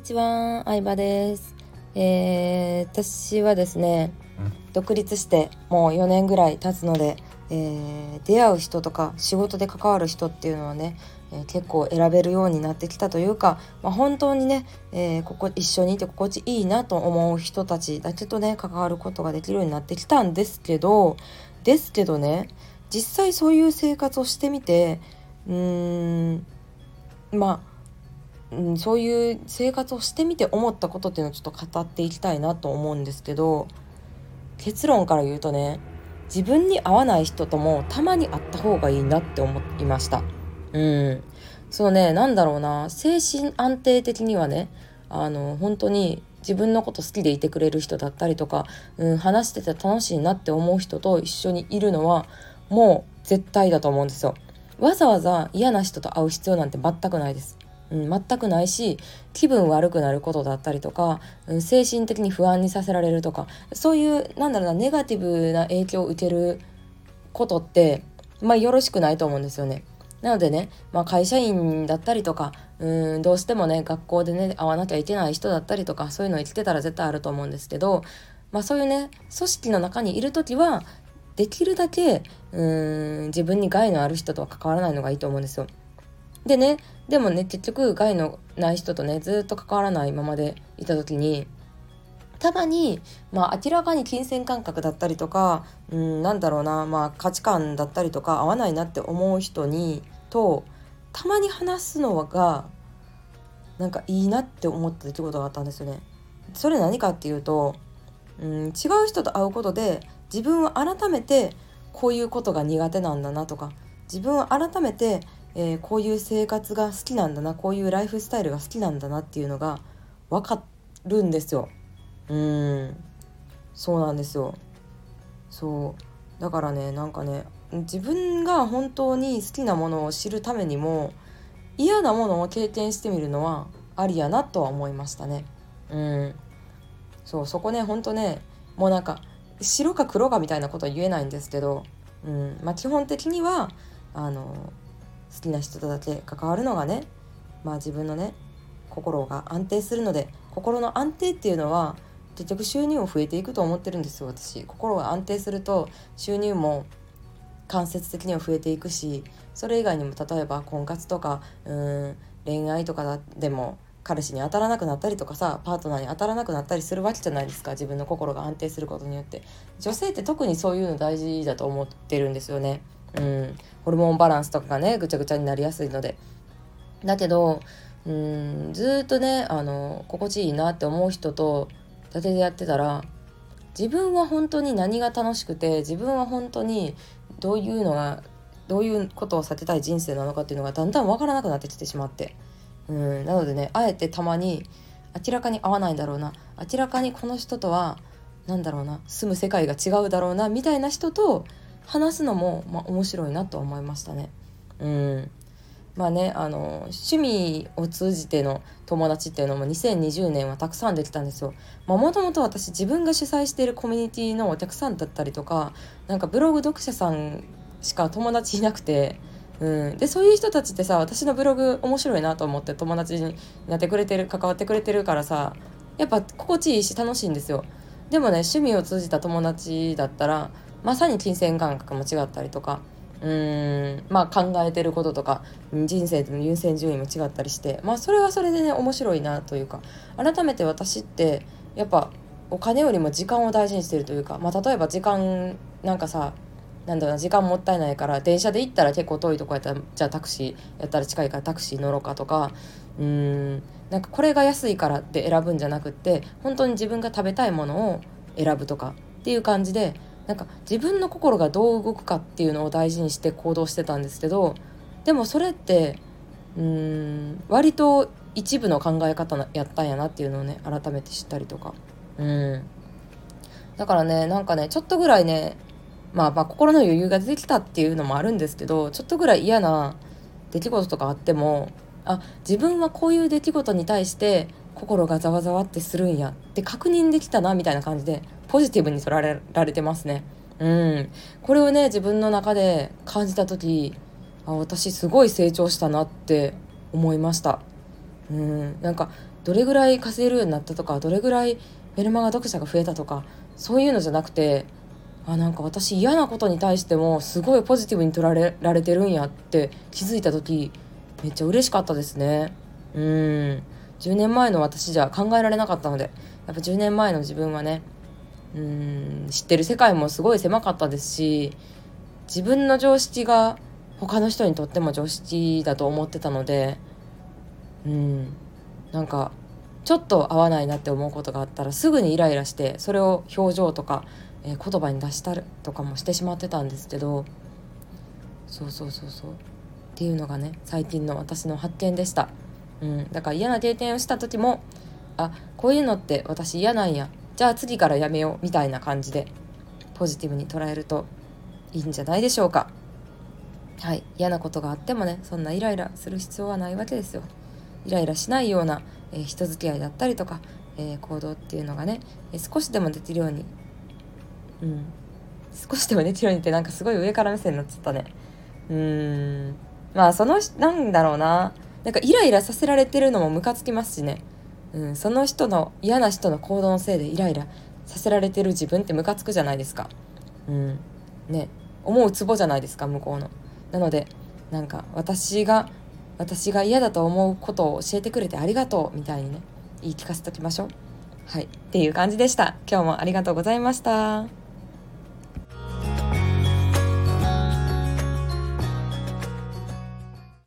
にちは、相葉です。えー、私はですね、独立してもう4年ぐらい経つので、えー、出会う人とか仕事で関わる人っていうのはね、えー、結構選べるようになってきたというか、まあ、本当にね、えー、ここ一緒にいて心地いいなと思う人たちだけとね関わることができるようになってきたんですけどですけどね実際そういう生活をしてみてうーんまあうん、そういう生活をしてみて思ったことっていうのをちょっと語っていきたいなと思うんですけど結論から言うとね自分に合わない人ともたまに会った方がいいなって思いました。うん。そうね、なんだろうな、精神安定的にはね、あの、本当に自分のこと好きでいてくれる人だったりとか、うん、話してて楽しいなって思う人と一緒にいるのは、もう絶対だと思うんですよ。わざわざ嫌な人と会う必要なんて全くないです。うん、全くないし気分悪くなることだったりとか、うん、精神的に不安にさせられるとかそういうなんだろうなネガティブな影響を受けることってまあよろしくないと思うんですよね。なのでね、まあ、会社員だったりとかうんどうしてもね学校でね会わなきゃいけない人だったりとかそういうの生きてたら絶対あると思うんですけど、まあ、そういうね組織の中にいる時はできるだけうん自分に害のある人とは関わらないのがいいと思うんですよ。でねでもね結局害のない人とねずっと関わらないままでいた時にたまに、まあ、明らかに金銭感覚だったりとか、うん、なんだろうな、まあ、価値観だったりとか合わないなって思う人にとたまに話すのがなんかいいなって思った出来事があったんですよね。それ何かっていうと、うん、違う人と会うことで自分は改めてこういうことが苦手なんだなとか自分は改めてえー、こういう生活が好きなんだなこういうライフスタイルが好きなんだなっていうのが分かるんですよ。うんそうなんですよ。そうだからねなんかね自分が本当に好きなものを知るためにも嫌なものを経験してみるのはありやなとは思いましたね。うんそうそこねほんとねもうなんか白か黒かみたいなことは言えないんですけど、うんまあ、基本的にはあの好きな人とだけ関わるのがねまあ自分のね心が安定するので心の安定っていうのは結局収入も増えていくと思ってるんですよ私。心が安定すると収入も間接的には増えていくしそれ以外にも例えば婚活とかうん恋愛とかでも彼氏に当たらなくなったりとかさパートナーに当たらなくなったりするわけじゃないですか自分の心が安定することによって。女性って特にそういうの大事だと思ってるんですよね。うん。ホルモンバランスとかがねぐちゃぐちゃになりやすいので。だけどうんずっとねあの心地いいなって思う人と伊達でやってたら自分は本当に何が楽しくて自分は本当にどういうのがどういうことを避けたい人生なのかっていうのがだんだん分からなくなってきてしまって。うん。なのでねあえてたまに明らかに合わないんだろうな。明らかにこの人とは何だろうな住む世界が違うだろうなみたいな人と話すのも、まあ、面白いなと思いましたね。うんまあねあの趣味を通じての友達っていうのも2020年はたくさんできたんですよ。もともと私自分が主催しているコミュニティのお客さんだったりとかなんかブログ読者さんしか友達いなくて、うん、でそういう人たちってさ私のブログ面白いなと思って友達になってくれてる関わってくれてるからさやっぱ心地いいし楽しいんですよ。でもね趣味を通じた友達だったらまさに金銭感覚も違ったりとかうーんまあ考えてることとか人生の優先順位も違ったりしてまあそれはそれでね面白いなというか改めて私ってやっぱお金よりも時間を大事にしてるというか、まあ、例えば時間なんかさなんだろうな時間もったいないから電車で行ったら結構遠いとこやったらじゃあタクシーやったら近いからタクシー乗ろうかとかうーんなんかこれが安いからって選ぶんじゃなくって本当に自分が食べたいものを選ぶとかっていう感じでなんか自分の心がどう動くかっていうのを大事にして行動してたんですけどでもそれってうん割と一部の考え方やったんやなっていうのをね改めて知ったりとか。うん。だからねなんかねちょっとぐらいねまあまあ心の余裕が出てきたっていうのもあるんですけどちょっとぐらい嫌な出来事とかあってもあ自分はこういう出来事に対して心がざわざわってするんやって確認できたなみたいな感じでポジティブに捉えられてますね。うん。これをね、自分の中で感じた時、あ、私すごい成長したなって思いました。うん。なんか、どれぐらい稼げるようになったとかどれぐらいメルマガ読者が増えたとかそういうのじゃなくてあなんか私嫌なことに対してもすごいポジティブに取られられてるんやって気づいた時めっちゃ嬉しかったですねうん10年前の私じゃ考えられなかったのでやっぱ10年前の自分はねうん知ってる世界もすごい狭かったですし自分の常識が他の人にとっても常識だと思ってたのでうんなんかちょっと合わないなって思うことがあったらすぐにイライラしてそれを表情とか、えー、言葉に出したりとかもしてしまってたんですけどそうそうそうそう。っていうのがね最近の私の発見でした、うん、だから嫌な経験をした時もあこういうのって私嫌なんや。じゃあ次からやめようみたいな感じでポジティブに捉えるといいんじゃないでしょうか。はい嫌なことがあってもねそんなイライラする必要はないわけですよ。イライラしないような、えー、人付き合いだったりとか、えー、行動っていうのがね、えー、少しでもできるようにうん少しでもできるようにってなんかすごい上から目線になっちゃったね。うーんまあそのなんだろうな。なんかイライラさせられてるのもムカつきますしね、うん、その人の嫌な人の行動のせいでイライラさせられてる自分ってムカつくじゃないですか。うんね思うツボじゃないですか向こうの。なのでなんか私が私が嫌だと思うことを教えてくれてありがとうみたいにね言い聞かせときましょう。はいっていう感じでした。今日もありがとうございました。